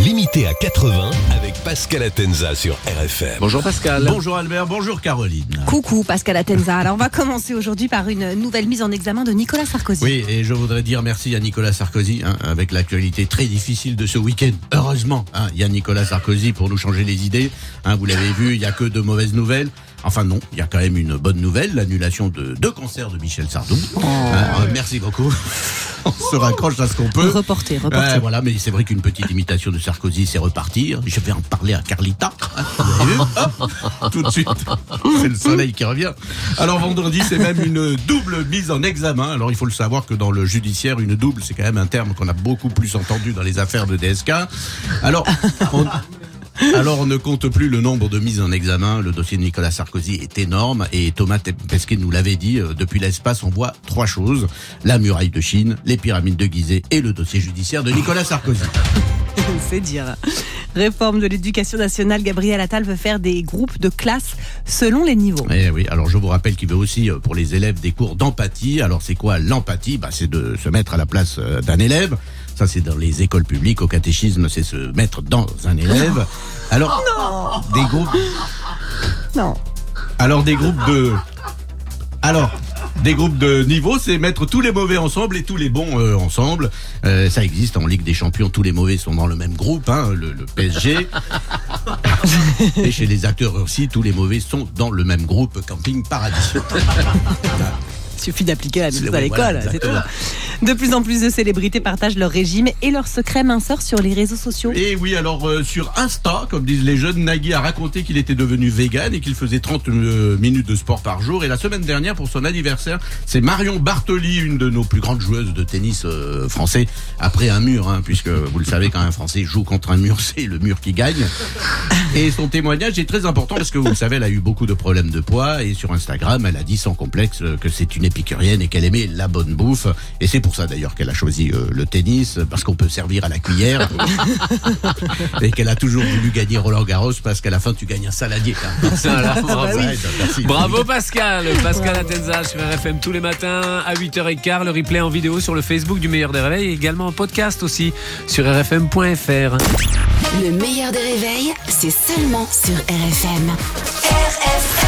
Limité à 80 avec Pascal Atenza sur RFM. Bonjour Pascal. Bonjour Albert, bonjour Caroline. Coucou Pascal Atenza. Alors on va commencer aujourd'hui par une nouvelle mise en examen de Nicolas Sarkozy. Oui, et je voudrais dire merci à Nicolas Sarkozy, hein, avec l'actualité très difficile de ce week-end. Heureusement, hein, il y a Nicolas Sarkozy pour nous changer les idées. Hein, vous l'avez vu, il n'y a que de mauvaises nouvelles. Enfin non, il y a quand même une bonne nouvelle, l'annulation de deux concerts de Michel Sardou. Oh. Hein, euh, merci beaucoup. On se raccroche à ce qu'on peut. Reporter, reporter. Voilà, mais c'est vrai qu'une petite imitation de Sarkozy, c'est repartir. Je vais en parler à Carlita. Vous avez vu Hop, Tout de suite. C'est le soleil qui revient. Alors vendredi, c'est même une double mise en examen. Alors il faut le savoir que dans le judiciaire, une double, c'est quand même un terme qu'on a beaucoup plus entendu dans les affaires de DSK. Alors, on, alors on ne compte plus le nombre de mises en examen. Le dossier de Nicolas Sarkozy est énorme et Thomas Pesquet nous l'avait dit. euh, Depuis l'espace, on voit trois choses la muraille de Chine, les pyramides de Gizeh et le dossier judiciaire de Nicolas Sarkozy. C'est dire. Réforme de l'éducation nationale, Gabriel Attal veut faire des groupes de classe selon les niveaux. Eh oui, alors je vous rappelle qu'il veut aussi euh, pour les élèves des cours d'empathie. Alors c'est quoi l'empathie? Bah, C'est de se mettre à la place euh, d'un élève. Ça c'est dans les écoles publiques. Au catéchisme, c'est se mettre dans un élève. Alors des groupes. Non. Alors des groupes de. Alors. Des groupes de niveau, c'est mettre tous les mauvais ensemble et tous les bons euh, ensemble. Euh, ça existe en Ligue des Champions, tous les mauvais sont dans le même groupe, hein, le, le PSG. et chez les acteurs aussi, tous les mauvais sont dans le même groupe Camping Paradis. Il suffit d'appliquer la méthode à voilà, l'école, c'est tout. exactement. De plus en plus de célébrités partagent leur régime et leurs secrets minceurs sur les réseaux sociaux. Et oui, alors euh, sur Insta, comme disent les jeunes, Nagui a raconté qu'il était devenu vegan et qu'il faisait 30 euh, minutes de sport par jour. Et la semaine dernière, pour son anniversaire, c'est Marion Bartoli, une de nos plus grandes joueuses de tennis euh, français, après un mur, hein, puisque vous le savez, quand un Français joue contre un mur, c'est le mur qui gagne. Et son témoignage est très important parce que vous le savez, elle a eu beaucoup de problèmes de poids et sur Instagram, elle a dit sans complexe euh, que c'est une épicurienne et qu'elle aimait la bonne bouffe. Et c'est pour ça d'ailleurs qu'elle a choisi euh, le tennis parce qu'on peut servir à la cuillère et qu'elle a toujours voulu gagner Roland Garros parce qu'à la fin tu gagnes un saladier. Voilà, bravo. Merci. Bravo Pascal, Pascal Atenza sur RFM tous les matins à 8h15, le replay en vidéo sur le Facebook du meilleur des réveils et également en podcast aussi sur rfm.fr. Le meilleur des réveils, c'est seulement sur RFM. RFM